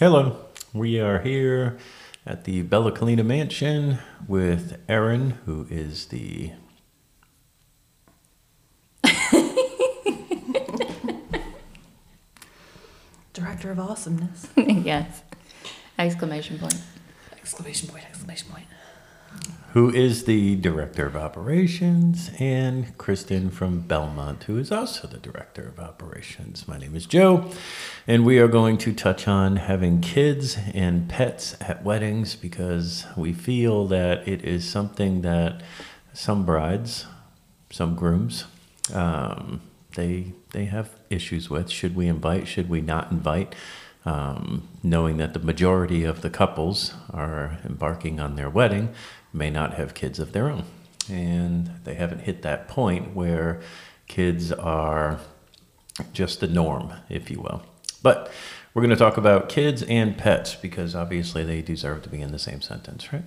Hello, we are here at the Bella Collina Mansion with Erin, who is the. Director of awesomeness. yes. Exclamation point. Exclamation point, exclamation point. Who is the director of operations, and Kristen from Belmont, who is also the director of operations. My name is Joe, and we are going to touch on having kids and pets at weddings because we feel that it is something that some brides, some grooms, um, they they have issues with. Should we invite? Should we not invite? Um, knowing that the majority of the couples are embarking on their wedding may not have kids of their own, and they haven't hit that point where kids are just the norm, if you will. But we're going to talk about kids and pets because obviously they deserve to be in the same sentence, right?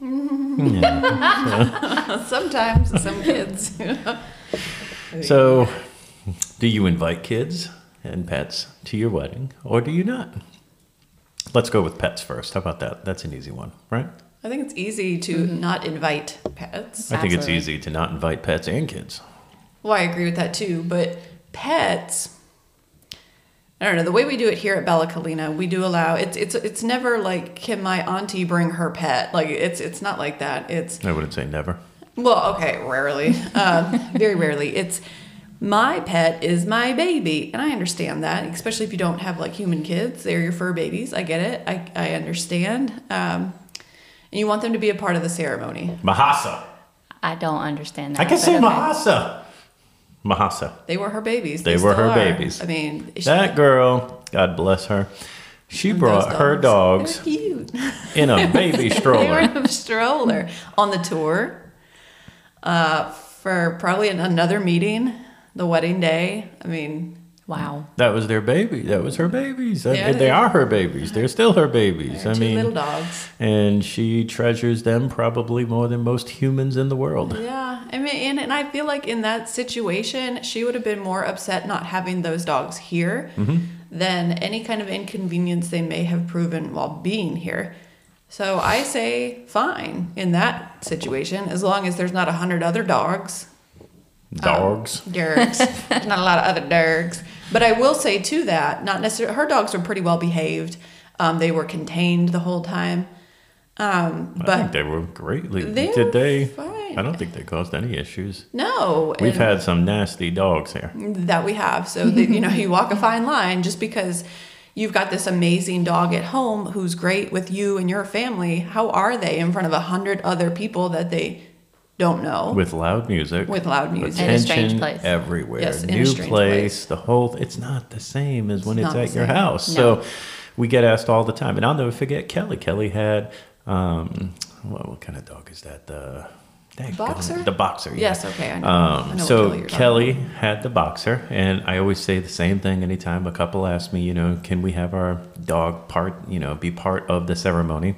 Yeah. Sometimes some kids. So, do you invite kids and pets to your wedding or do you not? Let's go with pets first. How about that? That's an easy one, right? I think it's easy to not invite pets. I think it's easy to not invite pets and kids. Well, I agree with that too. But pets, I don't know. The way we do it here at Bella Collina, we do allow it's it's it's never like can my auntie bring her pet? Like it's it's not like that. It's I wouldn't say never. well, okay, rarely, um, very rarely. It's my pet is my baby, and I understand that, especially if you don't have like human kids. They're your fur babies. I get it. I I understand. Um, and you want them to be a part of the ceremony. Mahasa. I don't understand that. I can but say okay. Mahasa. Mahasa. They were her babies. They were her are. babies. I mean, she- That girl, God bless her, she those brought her dogs cute. in a baby stroller. they were stroller. in a stroller on the tour uh, for probably another meeting, the wedding day. I mean, Wow. That was their baby. That was her babies. Yeah, they they- are her babies. They're still her babies. they're I two mean, little dogs. and she treasures them probably more than most humans in the world. Yeah, I mean, and, and I feel like in that situation, she would have been more upset not having those dogs here Mm-hmm. than any kind of inconvenience they may have proven while being here. So I say fine in that situation, as long as there's not a hundred other dogs. Dogs. Dergs. There's not a lot of other dergs. But I will say to that, not necessarily. Her dogs were pretty well behaved. Um, they were contained the whole time. Um, I but think they were greatly. They Did were they? fine. I don't think they caused any issues. no, We've had some nasty dogs here. that we have. So that you know, you walk a fine line just because you've got this amazing dog at home who's great with you and your family. How are they in front of a hundred other people that they don't know? With loud music. With loud music. In a strange place. everywhere. Yes, in a New place, place. The whole. It's not the same as when It's it's, at your same. house. No. So we get asked all the time, and I'll never forget Kelly. Kelly had. Um, what, what kind of dog is that? The dang Boxer? gum- The boxer. yeah. Yes, okay, I know. I know Um, so Kelly you're Kelly had the boxer, and I always say the same thing anytime a couple ask me, you know, can we have our dog part, you know, be part of the ceremony?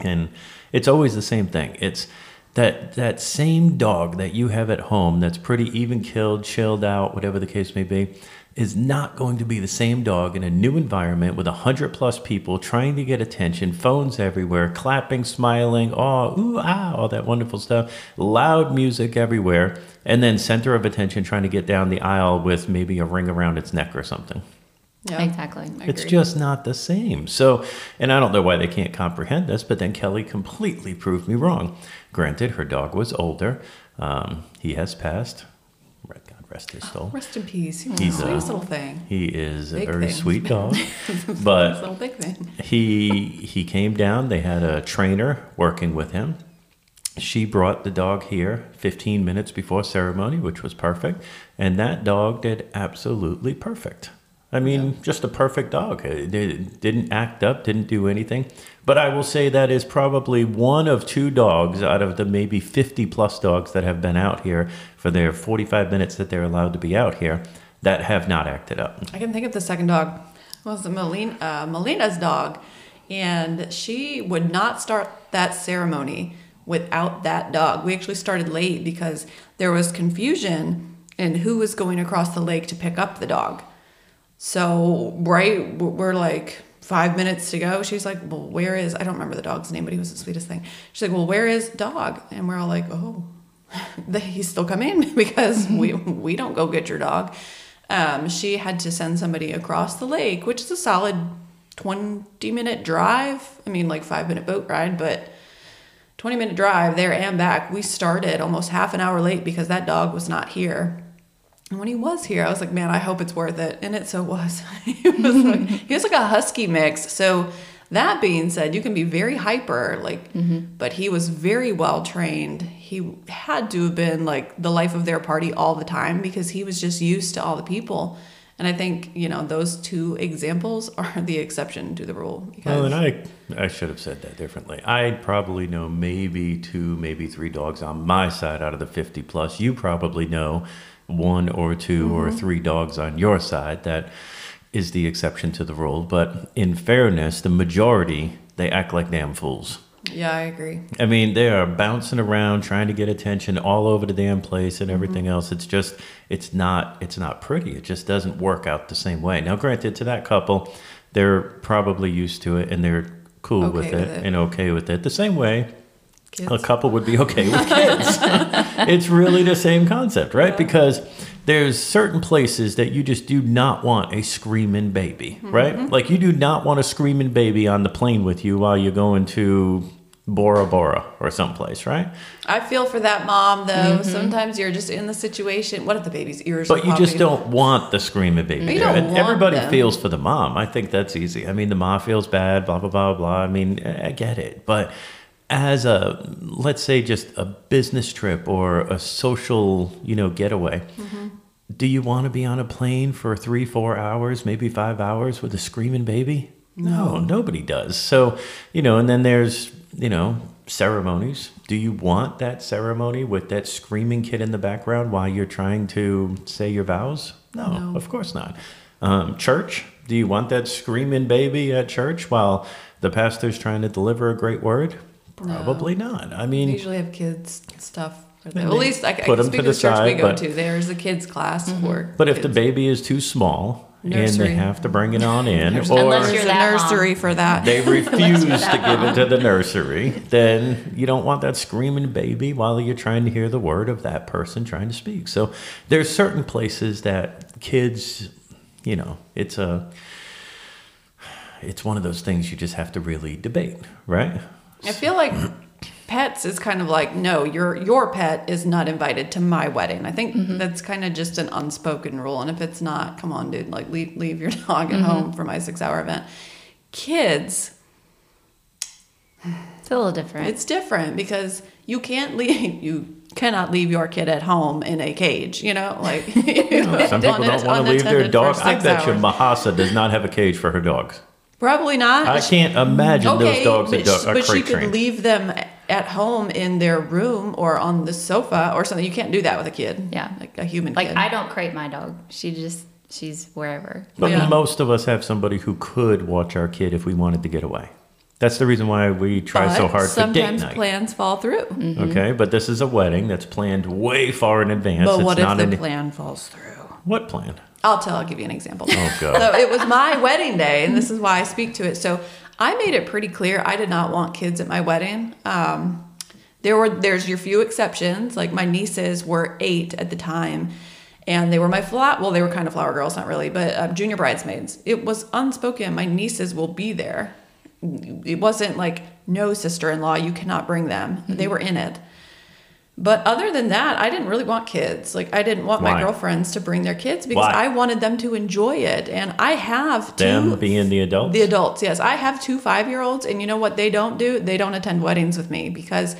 And it's always the same thing. It's that that same dog that you have at home that's pretty even killed, chilled out, whatever the case may be, is not going to be the same dog in a new environment with a hundred plus people trying to get attention, phones everywhere, clapping, smiling, oh, ooh, ah, all that wonderful stuff, loud music everywhere, and then center of attention trying to get down the aisle with maybe a ring around its neck or something. Yeah. Exactly. I It's just not the same. So, and I don't know why they can't comprehend this, but then Kelly completely proved me wrong. Granted, her dog was older. Um, he has passed. God rest his soul. Rest in peace. He was He's a- sweetest little thing. He is a Big very thing. sweet dog. This but little big thing. he he came down. They had a trainer working with him. She brought the dog here 15 minutes before ceremony, which was perfect, and that dog did absolutely perfect. I mean, just a perfect dog. It did- didn't act up, didn't do anything. But I will say that is probably one of two dogs out of the maybe 50 plus dogs that have been out here for their 45 minutes that they're allowed to be out here that have not acted up. I can think of the second dog. It was Melina, uh, Melina's dog, and she would not start that ceremony without that dog. We actually started late because there was confusion in who was going across the lake to pick up the dog. So right, we're like five minutes to go. She's like, well, where is, I don't remember the dog's name, but he was the sweetest thing. She's like, well, where is dog? And we're all like, oh, he's still coming because we, we don't go get your dog. Um, she had to send somebody across the lake, which is a solid 20 minute drive. I mean, like five minute boat ride, but 20 minute drive there and back. We started almost half an hour late because that dog was not here. And when he was here, I was like, man, I hope it's worth it. And it so was. he, was like, he was like a husky mix. So, that being said, you can be very hyper, like, mm-hmm. but he was very well trained. He had to have been like the life of their party all the time because he was just used to all the people. And I think you know those two examples are the exception to the rule. Well, and I I should have said that differently. I probably know maybe two, maybe three dogs on my side out of the fifty plus. You probably know one or 2 mm-hmm. or three dogs on your side. That is the exception to the rule. But in fairness, the majority they act like damn fools. Yeah, I agree. I mean, they are bouncing around trying to get attention all over the damn place and everything mm-hmm. else. It's just it's not it's not pretty. It just doesn't work out the same way. Now, granted, to that couple, they're probably used to it and they're cool okay with, it with, it and okay with it. The same way kids. a couple would be okay with kids. it's really the same concept, right? Yeah. Because there's certain places that you just do not want a screaming baby, mm-hmm. right? Like you do not want a screaming baby on the plane with you while you're going to Bora Bora or someplace, right? I feel for that mom though. Mm-hmm. Sometimes you're just in the situation. What if the baby's ears? But you just don't want the screaming baby. You don't want Everybody them. feels for the mom. I think that's easy. I mean, the mom feels bad. Blah blah blah blah. I mean, I get it, but as a let's say just a business trip or a social you know getaway mm-hmm. do you want to be on a plane for three four hours maybe five hours with a screaming baby? No. no nobody does. So you know and then there's you know ceremonies. Do you want that ceremony with that screaming kid in the background while you're trying to say your vows? No, no. of course not. Um, church? Do you want that screaming baby at church while the pastor's trying to deliver a great word Probably no. not. I mean, we usually have kids stuff. Well, at least I, I can speak to the, church side, we go to. There's a kids class mm-hmm. for. But kids. if the baby is too small nursery. and they have to bring it on in, or there's a nursery for that, they refuse to give it to the nursery, then you don't want that screaming baby while you're trying to hear the word of that person trying to speak. So there's certain places that kids, you know, it's a it's one of those things you just have to really debate, right? I feel like pets is kind of like no your your pet is not invited to my wedding i think mm-hmm. that's kind of just an unspoken rule and if it's not come on dude like leave leave your dog at mm-hmm. home for my six hour event kids it's a little different it's different because you can't leave you cannot leave your kid at home in a cage you know like you know, some people don't want to leave their dog i bet hours. you mahasa does not have a cage for her dogs Probably not. I can't imagine okay, those dogs but, are, are But she could leave them at home in their room or on the sofa or something. You can't do that with a kid. Yeah, like a human. Like kid. I don't crate my dog. She just she's wherever. But yeah. most of us have somebody who could watch our kid if we wanted to get away. That's the reason why we try but so hard for date night. Sometimes plans fall through. Mm-hmm. Okay, but this is a wedding that's planned way far in advance. But it's what if the any... plan falls through? What plan? I'll tell. I'll give you an example. Oh God. so it was my wedding day, and this is why I speak to it. So I made it pretty clear I did not want kids at my wedding. Um, there were there's your few exceptions. Like my nieces were eight at the time, and they were my flat. Well, they were kind of flower girls, not really, but uh, junior bridesmaids. It was unspoken. My nieces will be there. It wasn't like no sister-in-law. You cannot bring them. Mm-hmm. They were in it. But other than that, I didn't really want kids. Like I didn't want Why? my girlfriends to bring their kids because Why? I wanted them to enjoy it. And I have two, them being the adults. The adults, yes. I have two five year olds, and you know what they don't do? They don't attend weddings with me because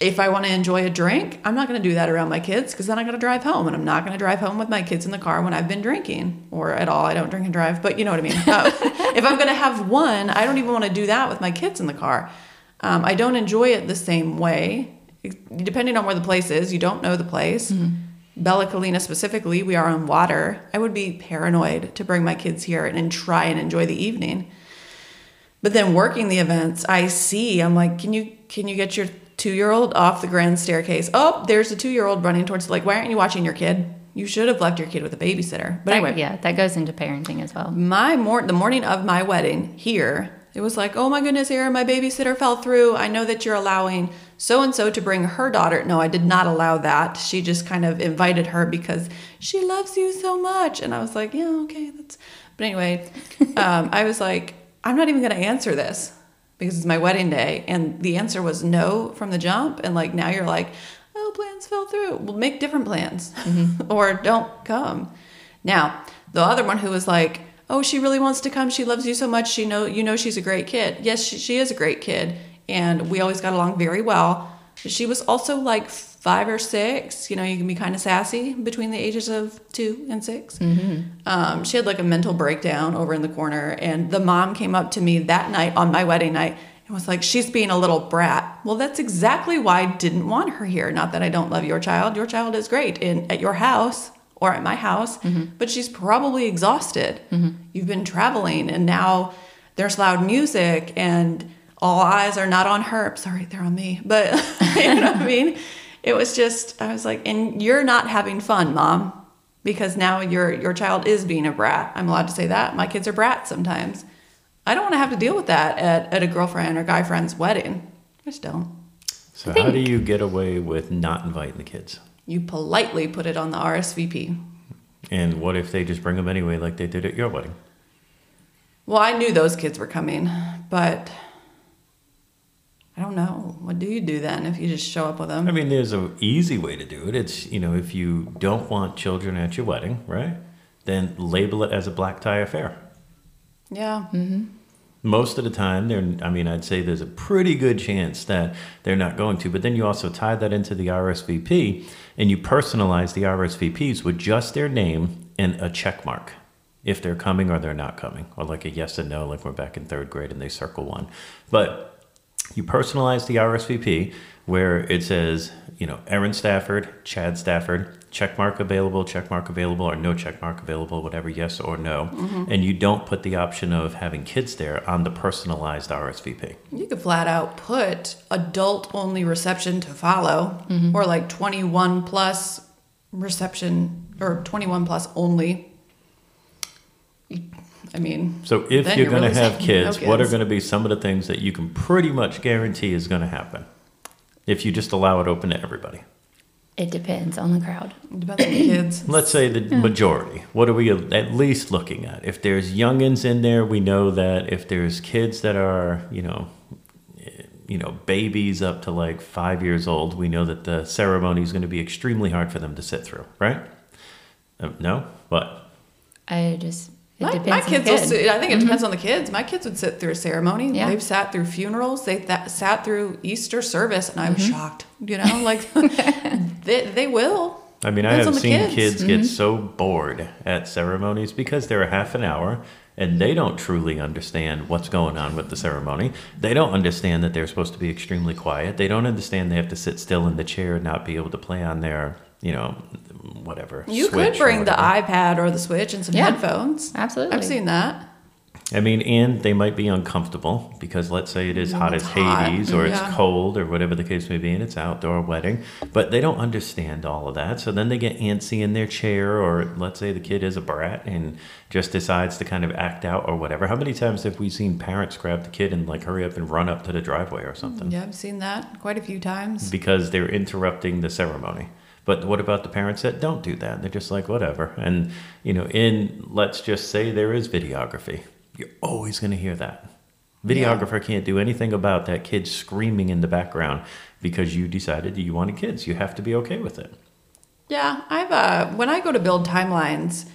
if I want to enjoy a drink, I'm not going to do that around my kids because then I got to drive home, and I'm not going to drive home with my kids in the car when I've been drinking or at all. I don't drink and drive, but you know what I mean. Uh, if I'm going to have one, I don't even want to do that with my kids in the car. Um, I don't enjoy it the same way depending on where the place is, you don't know the place. Mm-hmm. Bella Collina specifically, we are on water. I would be paranoid to bring my kids here and, and try and enjoy the evening. But then working the events, I see. I'm like, can you can you get your two year old off the grand staircase? Oh, there's a two year old running towards the lake. Why aren't you watching your kid? You should have left your kid with a babysitter. But But anyway, yeah, that goes into parenting as well. my mor- the morning of my wedding here, it was like, oh my goodness, Erin, my babysitter fell through. I know that you're allowing so and so to bring her daughter. No, I did not allow that. She just kind of invited her because she loves you so much. And I was like, yeah, okay, that's. But anyway, um, I was like, I'm not even going to answer this because it's my wedding day. And the answer was no from the jump. And like now you're like, oh, plans fell through. We'll make different plans or don't come. Now, the other one who was like, "Oh, she really wants to come. She loves you so much. She know you know she's a great kid. Yes, she, she is a great kid, and we always got along very well. She was also like five or six. You know, you can be kind of sassy between the ages of two and 6 mm-hmm. Um, she had like a mental breakdown over in the corner, and the mom came up to me that night on my wedding night and was like, "She's being a little brat." Well, that's exactly why I didn't want her here. Not that I don't love your child. Your child is great in at your house or at my house, mm-hmm. but she's probably exhausted. Mm-hmm. You've been traveling and now there's loud music and all eyes are not on her. Sorry, they're on me. But you know what I mean? It was just I was like, and you're not having fun, mom, because now your your child is being a brat. I'm allowed to say that. My kids are brats sometimes. I don't want to have to deal with that at, at a girlfriend or guy friend's wedding. I just don't. So how do you get away with not inviting the kids? You politely put it on the RSVP. And what if they just bring them anyway, like they did at your wedding? Well, I knew those kids were coming, but I don't know. What do you do then if you just show up with them? I mean, there's an easy way to do it. It's you know, if you don't want children at your wedding, right? Then label it as a black tie affair. yeah. Mm-hmm. Most of the time, they're. I mean, I'd say there's a pretty good chance that they're not going to. But then you also tie that into the RSVP, and you personalize the RSVPs with just their name and a check mark if they're coming or they're not coming, or like a yes and no, like we're back in third grade and they circle one. But you personalize the RSVP where it says, you know, Erin Stafford, Chad Stafford, check mark available, check mark available, or no check mark available, whatever, yes or no. Mm-hmm. And you don't put the option of having kids there on the personalized RSVP. You could flat out put adult only reception to follow mm-hmm. or like 21 plus reception or 21 plus only. I mean, So if Then you're you're going to really have saying no kids, what are going to be some of the things that you can pretty much guarantee is going to happen if you just allow it open to everybody? It depends on the crowd. it depends on the kids. Let's say the majority. What are we at least looking at? If there's youngins in there, we know that. If there's kids that are, you know, you know, babies up to like five years old, we know that the ceremony is going to be extremely hard for them to sit through, right? Uh, no, what? I just it My, depends my on kids the will sit, I think it depends on the kids. My kids would sit through a ceremony. Yeah. They've sat through funerals. They th- sat through Easter service, and I was Mm-hmm. shocked. You know, like they, they will. I mean, I Depends on have seen kids. kids, get so bored at ceremonies because they're a half an hour and they don't truly understand what's going on with the ceremony. They don't understand that they're supposed to be extremely quiet. They don't understand they have to sit still in the chair and not be able to play on their, you know, whatever. You Switch could bring the iPad or the Switch and some Yeah. headphones. Absolutely. I've seen that. I mean, and they might be uncomfortable because let's say it is hot as hot, Hades or it's cold or whatever the case may be, and it's outdoor wedding, but they don't understand all of that. So then they get antsy in their chair, or let's say the kid is a brat and just decides to kind of act out or whatever. How many times have we seen parents grab the kid and like hurry up and run up to the driveway or something Yeah, I've seen that quite a few times. because they're interrupting the ceremony? But what about the parents that don't do that? They're just like, whatever. And, you know, in, let's just say there is videography. You're always going to hear that. Videographer can't do anything about that kid screaming in the background because you decided you wanted kids. You have to be okay with it. Yeah, I've uh when I go to build timelines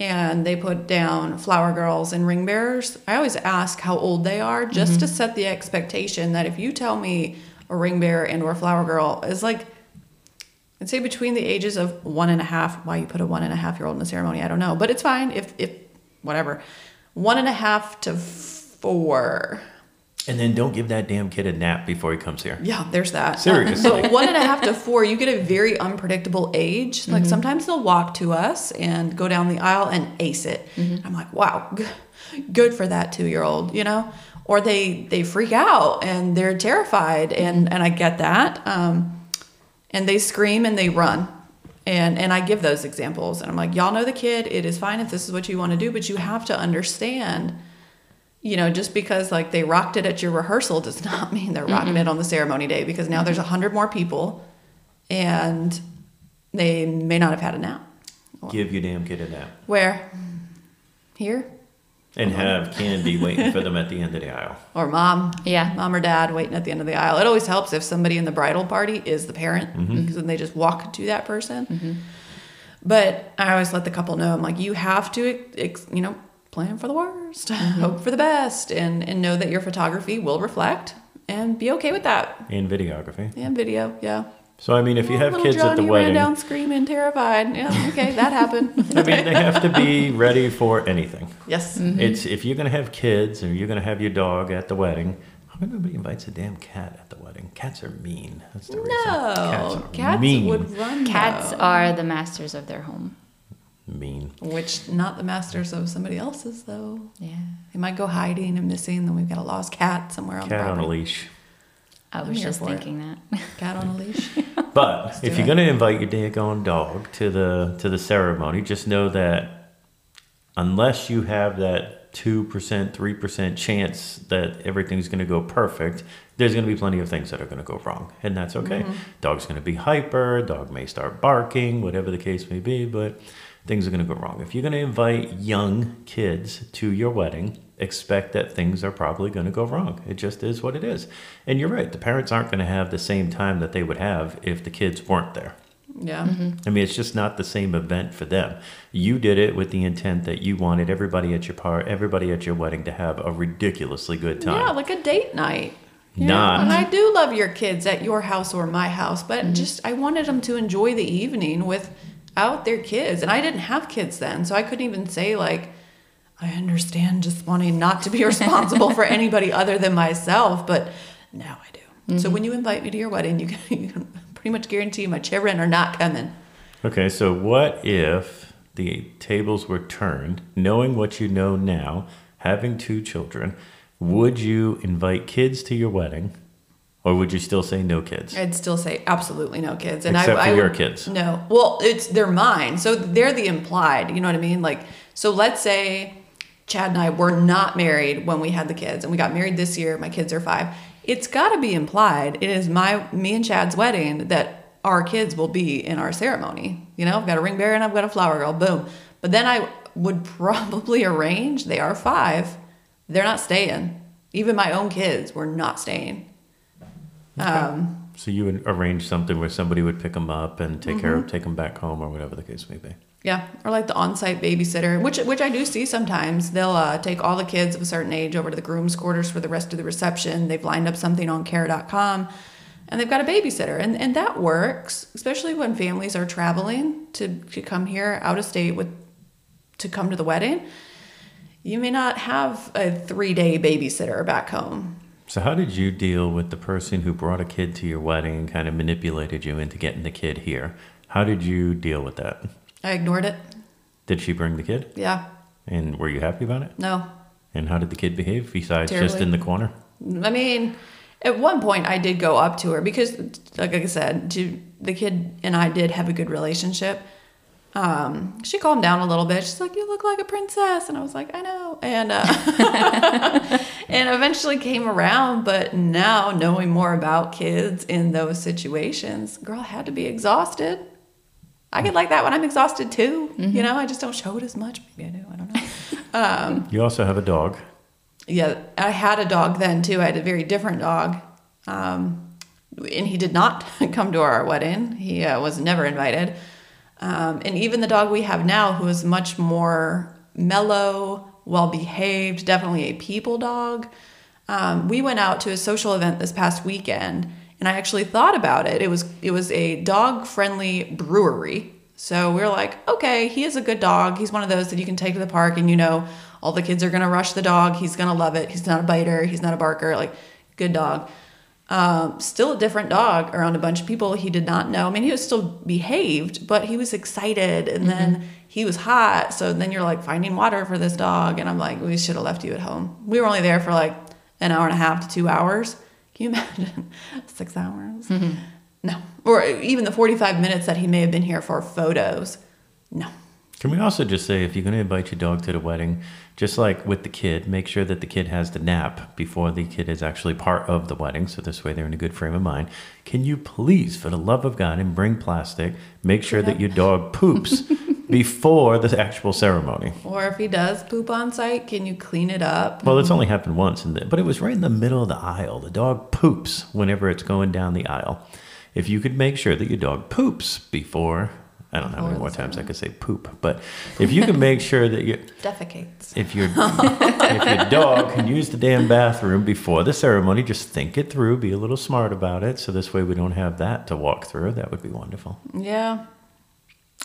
and they put down flower girls and ring bearers, I always ask how old they are just to set the expectation that if you tell me a ring bearer and or a flower girl is like I'd say between the ages of one and a half. Why you put a one and a half year old in the ceremony, I don't know. But it's fine if if whatever. One and a half to four. And then don't give that damn kid a nap before he comes here. Yeah, there's that. Seriously. But one and a half to four, you get a very unpredictable age. Like mm-hmm. sometimes they'll walk to us and go down the aisle and ace it. Mm-hmm. I'm like, wow, g- good for that two year old, you know? Or they they freak out and they're terrified, and mm-hmm. and I get that. Um, and they scream and they run. And and I give those examples and I'm like, y'all know the kid, it is fine if this is what you want to do, but you have to understand, you know, just because like they rocked it at your rehearsal does not mean they're rocking mm-hmm. it on the ceremony day because now there's a mm-hmm. hundred more people and they may not have had a nap. Give your damn kid a nap. Where? Here? And have candy waiting for them at the end of the aisle. Or mom. Yeah. Mom or dad waiting at the end of the aisle. It always helps if somebody in the bridal party is the parent mm-hmm. because then they just walk to that person. Mm-hmm. But I always let the couple know I'm like, you have to, you know, plan for the worst, mm-hmm. hope for the best, and, and know that your photography will reflect and be okay with that. And videography. And video, yeah. So I mean if you have Little kids at the Johnny wedding ran down screaming, terrified. Yeah, okay, that happened. I mean they have to be ready for anything. yes. Mm-hmm. It's if you're gonna have kids or you're gonna have your dog at the wedding. How come nobody invites a damn cat at the wedding? Cats are mean. That's the reason. Cats No, are cats mean. would run. Cats though. are the masters of their home. mean. Which not the masters of somebody else's though. Yeah. They might go hiding and missing. Then we've got a lost cat somewhere on Cat the on a leash. I was just for it. thinking that. Cat on a leash. But do if you're gonna invite your daggone dog to the to the ceremony, just know that unless you have that two percent, three percent chance that everything's gonna go perfect, there's gonna be plenty of things that are gonna go wrong, and that's okay. Mm-hmm. Dog's gonna be hyper. Dog may start barking, whatever the case may be, but things are gonna go wrong. If you're gonna invite young kids to your wedding. Expect that things are probably going to go wrong. It just is what it is. And you're right, the parents aren't going to have the same time that they would have if the kids weren't there. Yeah. Mm-hmm. I mean, it's just not the same event for them. You did it with the intent that you wanted everybody at your part, everybody at your wedding to have a ridiculously good time. Yeah, like a date night. You know, Not. And I do love your kids at your house or my house, but mm-hmm. just I wanted them to enjoy the evening without their kids. And I didn't have kids then, so I couldn't even say like I understand just wanting not to be responsible for anybody other than myself, but now I do. So mm-hmm. when you invite me to your wedding, you can, you can pretty much guarantee my children are not coming. Okay, so what if the tables were turned, knowing what you know now, having two children, would you invite kids to your wedding? Or would you still say no kids? I'd still say absolutely no kids. And Except I, for I your would- kids. No. Well, it's they're mine. So they're the implied. You know what I mean? Like, so let's say Chad and I were not married when we had the kids, and we got married this year. My kids are five. It's got to be implied. It is my me and Chad's wedding that our kids will be in our ceremony. You know, I've got a ring bearer and I've got a flower girl. Boom. But then I would probably arrange. They are five. They're not staying. Even my own kids were not staying. Um, So you would arrange something where somebody would pick them up and take care Mm-hmm. of, take them back home, or whatever the case may be. Yeah, or like the on-site babysitter, which which I do see sometimes. They'll uh, take all the kids of a certain age over to the groom's quarters for the rest of the reception. They've lined up something on Care.com, and they've got a babysitter, and and that works, especially when families are traveling to to come here out of state with to come to the wedding. You may not have a three-day babysitter back home. So how did you deal with the person who brought a kid to your wedding and kind of manipulated you into getting the kid here? How did you deal with that? I ignored it. Did she bring the kid? Yeah, And were you happy about it? no, And how did the kid behave besides just in the corner? I mean, at one point I did go up to her because, like I said, to, the kid and I did have a good relationship. Um, she calmed down a little bit. She's like, "You look like a princess," and I was like, "I know." And uh, and eventually came around. But now, knowing more about kids in those situations, girl had to be exhausted. I get like that when I'm exhausted too. You know, I just don't show it as much. Maybe I do. I don't know. Um, You also have a dog. yeah, I had a dog then too. I had a very different dog. Um, and he did not come to our wedding. He uh, was never invited. Um, and even the dog we have now, who is much more mellow, well behaved, definitely a people dog. Um, we went out to a social event this past weekend, and I actually thought about it. It was it was a dog friendly brewery. So we were like, okay, he is a good dog. He's one of those that you can take to the park, and you know, all the kids are gonna rush the dog. He's gonna love it. He's not a biter. He's not a barker. Like, good dog. Um, still a different dog around a bunch of people he did not know. I mean, he was still behaved, but he was excited, and then he was hot. So then you're like finding water for this dog, and I'm like, we should have left you at home. We were only there for like an hour and a half to two hours. Can you imagine six hours? Mm-hmm. No. Or even the 45 minutes that he may have been here for photos. No. Can we also just say if you're going to invite your dog to the wedding, just like with the kid, make sure that the kid has the nap before the kid is actually part of the wedding. So this way they're in a good frame of mind. Can you please, for the love of God, and bring plastic, make sure that your dog poops before the actual ceremony? Or if he does poop on site, can you clean it up? Well, it's only happened once, and but it was right in the middle of the aisle. The dog poops whenever it's going down the aisle. If you could make sure that your dog poops before, I don't know how many more the times I could say poop, but if you can make sure that you Defecates. if your if your dog can use the damn bathroom before the ceremony, just think it through, be a little smart about it, so this way we don't have that to walk through. That would be wonderful. Yeah.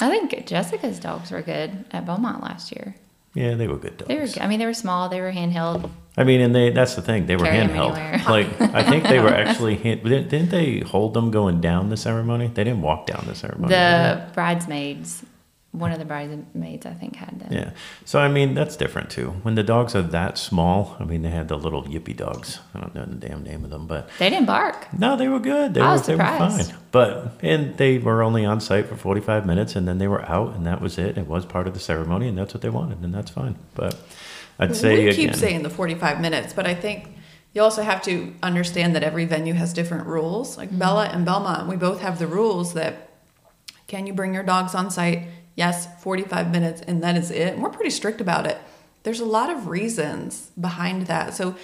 I think Jessica's dogs were good at Belmont last year. Yeah, they were good dogs. They were. I mean, they were small. They were handheld. I mean, and they that's the thing. They were Carry handheld. Like I think they were actually hand, didn't, they hold them going down the ceremony? They didn't walk down the ceremony. The bridesmaids, one of the bridesmaids, I think, had them. Yeah. So I mean, that's different too. When the dogs are that small, I mean, they had the little yippy dogs. I don't know the damn name of them, but They didn't bark. no, they were good. They I were was they were surprised. fine. But and they were only on site for forty five minutes, and then they were out, and that was it. It was part of the ceremony, and that's what they wanted, and that's fine. But I'd say we keep again, saying the 45 minutes, but I think you also have to understand that every venue has different rules. Like mm-hmm. Bella and Belmont, we both have the rules that can you bring your dogs on site? Yes, 45 minutes, and that is it. And we're pretty strict about it. There's a lot of reasons behind that. So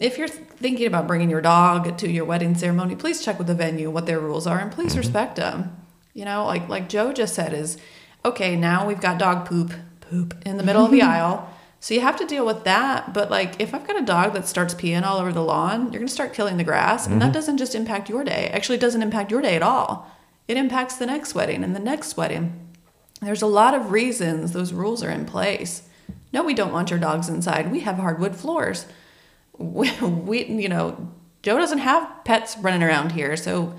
if you're thinking about bringing your dog to your wedding ceremony, please check with the venue what their rules are and please mm-hmm. respect them. You know, like like Joe just said is okay, now we've got dog poop poop in the middle of the aisle. So you have to deal with that, but like if I've got a dog that starts peeing all over the lawn, you're going to start killing the grass and that mm-hmm. doesn't just impact your day. Actually, it doesn't impact your day at all. It impacts the next wedding and the next wedding. There's a lot of reasons those rules are in place. No, we don't want your dogs inside. We have hardwood floors. We, we, you know, Joe doesn't have pets running around here. So,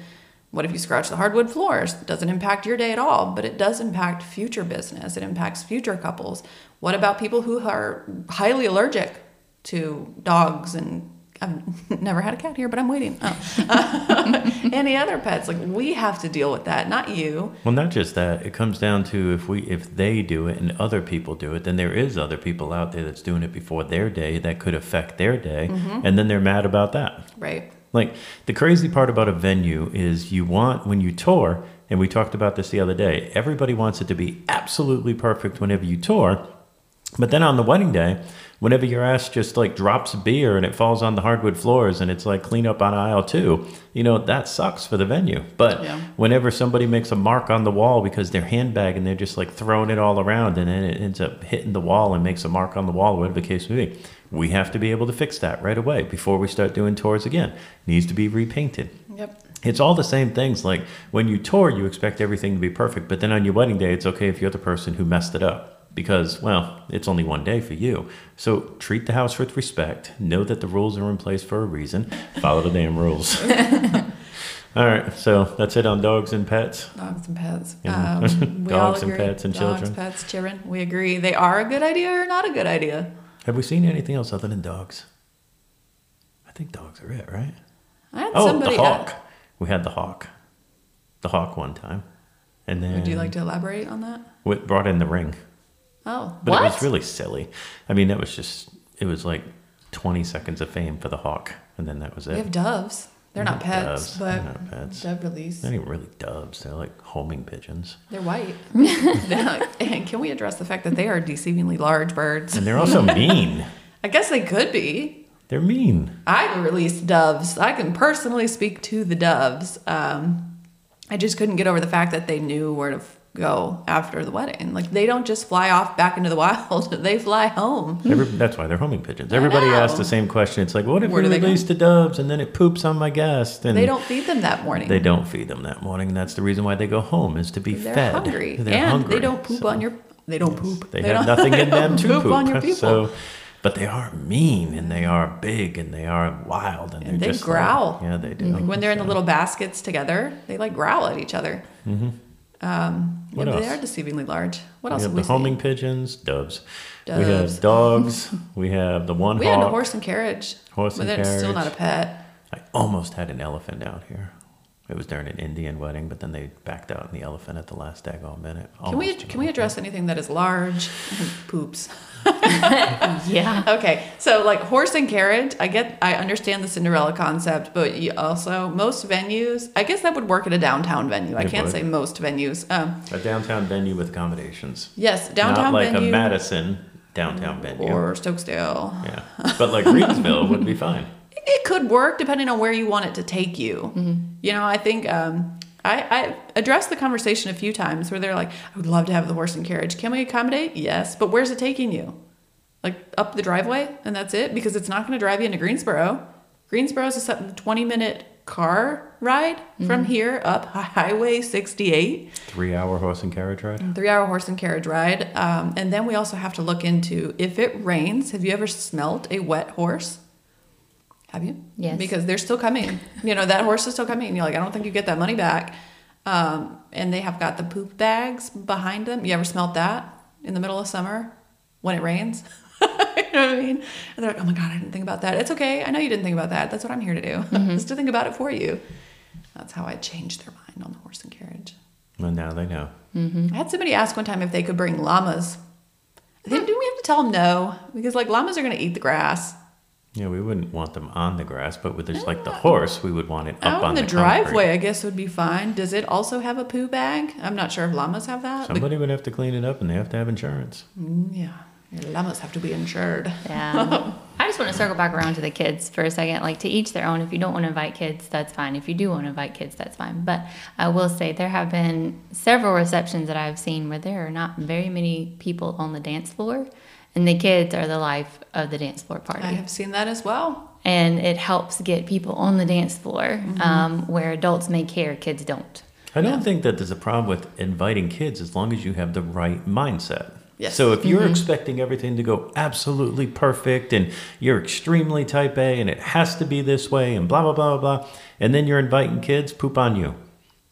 what if you scratch the hardwood floors? It doesn't impact your day at all, but it does impact future business. It impacts future couples. What about people who are highly allergic to dogs and I've never had a cat here, but I'm waiting. Oh. Any other pets? Like we have to deal with that, not you. Well, not just that. It comes down to if we if they do it and other people do it, then there is other people out there that's doing it before their day that could affect their day, mm-hmm. and then they're mad about that. Right. Like the crazy part about a venue is you want when you tour, and we talked about this the other day. Everybody wants it to be absolutely perfect whenever you tour, but then on the wedding day, whenever your ass just like drops beer and it falls on the hardwood floors and it's like clean up on aisle two, you know, that sucks for the venue. But Yeah. whenever somebody makes a mark on the wall because they're handbag and they're just like throwing it all around and then it ends up hitting the wall and makes a mark on the wall, whatever the case may be, we have to be able to fix that right away before we start doing tours again. needs to be repainted. Yep. It's all the same things. Like when you tour, you expect everything to be perfect, but then on your wedding day, it's okay if you're the person who messed it up because, well, it's only one day for you. So treat the house with respect. Know that the rules are in place for a reason. Follow the damn rules. all right, so that's it on dogs and pets. Dogs and pets. Yeah. Um, Dogs and pets and Dogs, children. pets, children. We agree. They are a good idea or not a good idea. Have we seen anything else other than dogs? I think dogs are it, right? I had Oh, somebody. the hawk. We had the hawk. The hawk one time. And then would you like to elaborate on that? we brought in the ring. Oh, But it was really silly. I mean, that was just, it was like 20 seconds of fame for the hawk. And then that was it. we have doves. They're not pets, doves. but They're not pets. dove release. They're not even really doves. They're like homing pigeons. They're white. and can we address the fact that they are deceivingly large birds? And they're also mean. I guess they could be. They're mean. I've released doves. I can personally speak to the doves. Um, I just couldn't get over the fact that they knew where to f- go after the wedding. Like they don't just fly off back into the wild; they fly home. Every, that's why they're homing pigeons. Everybody asks the same question. It's like, what if Where we they release the doves and then it poops on my guest? And They don't feed them that morning. They don't feed them that morning. That's the reason why they go home is to be fed. They're fed. hungry, They're and hungry. they don't poop So on your. They don't poop. They, don't- have nothing in them to poop on your people. So, but they are mean and they are big and they are wild and, And just growl. Like, yeah, they do. Like when they're in the little baskets together, they like growl at each other. Mm-hmm. Um, What yeah, but they are deceivingly large. What we else have have we the homing seen? pigeons, doves. We have dogs. we have the one We hawk. had a horse and carriage. Horse but and that's still not a pet. I almost had an elephant out here. It was during an Indian wedding, but then they backed out in the elephant at the last daggone minute. Can we can we address anything that is large poops? Yeah. Okay, so like horse and carriage, I get, I understand the Cinderella concept, but you also most venues, I guess that would work at a downtown venue. I can't would. say most venues. Um, A downtown venue with accommodations. yes, downtown Not like venue a Madison downtown venue. or Stokesdale. yeah. But like Greensboro would be fine. It could work depending on where you want it to take you. Mm-hmm. You know, I think um, I, I addressed the conversation a few times where they're like, I would love to have the horse and carriage. Can we accommodate? Yes, but where's it taking you? Like up the driveway and that's it? Because it's not going to drive you into Greensboro. Greensboro is a 20 minute car ride Mm-hmm. from here up Highway 68 Three hour horse and carriage ride. three hour horse and carriage ride. Um, and then we also have to look into if it rains, have you ever smelt a wet horse? Have you? Yes. Because they're still coming. You know, that horse is still coming. And you're like, I don't think you get that money back. Um, and they have got the poop bags behind them. You ever smelt that in the middle of summer when it rains? you know what I mean? And they're like, oh my God, I didn't think about that. It's okay. I know you didn't think about that. That's what I'm here to do, is to think about it for you. That's how I changed their mind on the horse and carriage. Well, now they know. I had somebody ask one time if they could bring llamas. I think, do we have to tell them no? Because like llamas are going to eat the grass. Yeah, we wouldn't want them on the grass, but with just like the horse, we would want it up Out on in the, the, concrete. driveway, I guess would be fine. Does it also have a poo bag? I'm not sure if llamas have that. but- Somebody would have to clean it up, and they have to have insurance. Mm, yeah, your llamas have to be insured. Yeah. I just want to circle back around to the kids for a second. Like to each their own. If you don't want to invite kids, that's fine. If you do want to invite kids, that's fine. But I will say there have been several receptions that I've seen where there are not very many people on the dance floor, and the kids are the life of the dance floor party. I have seen that as well. and it helps get people on the dance floor um, where adults may care, kids don't. I don't think that there's a problem with inviting kids as long as you have the right mindset. Yes. So if you're expecting everything to go absolutely perfect and you're extremely type A and it has to be this way and blah blah blah blah, blah and then you're inviting kids, poop on you.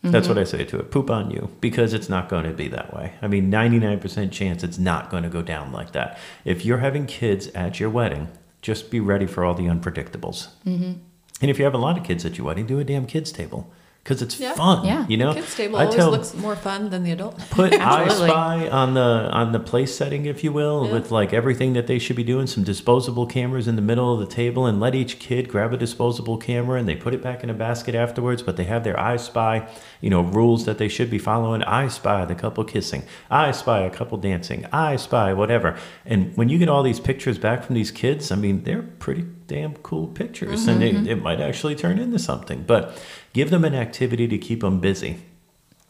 That's what I say to it. Poop on you because it's not going to be that way. I mean, 99% chance it's not going to go down like that. If you're having kids at your wedding, just be ready for all the unpredictables. Mm-hmm. And if you have a lot of kids at your wedding, do a damn kids table because it's Yeah. fun. Yeah. You know, Kids table I always tell- looks more fun than the adult. put I Spy on the on the place setting, if you will, Yeah. with like everything that they should be doing. Some disposable cameras in the middle of the table, and let each kid grab a disposable camera and they put it back in a basket afterwards. But they have their I Spy, you know, rules that they should be following. I Spy the couple kissing. I Spy a couple dancing. I Spy whatever. And when you get all these pictures back from these kids, I mean, they're pretty damn cool pictures, and mm-hmm. it, it might actually turn into something. But give them an activity to keep them busy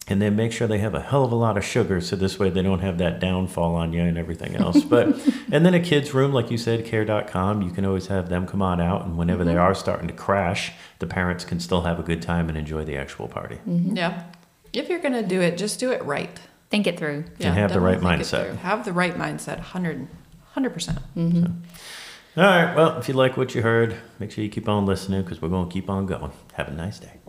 and then make sure they have a hell of a lot of sugar so this way they don't have that downfall on you and everything else but and then a kids room like you said care.com you can always have them come on out and whenever they mm-hmm. are starting to crash the parents can still have a good time and enjoy the actual party mm-hmm. Yeah. If you're going to do it, just do it right. Think it through. Yeah, have the right definitely think it mindset. Have the right mindset. 100 100%. All right well if you like what you heard make sure you keep on listening because we're going to keep on going. Have a nice day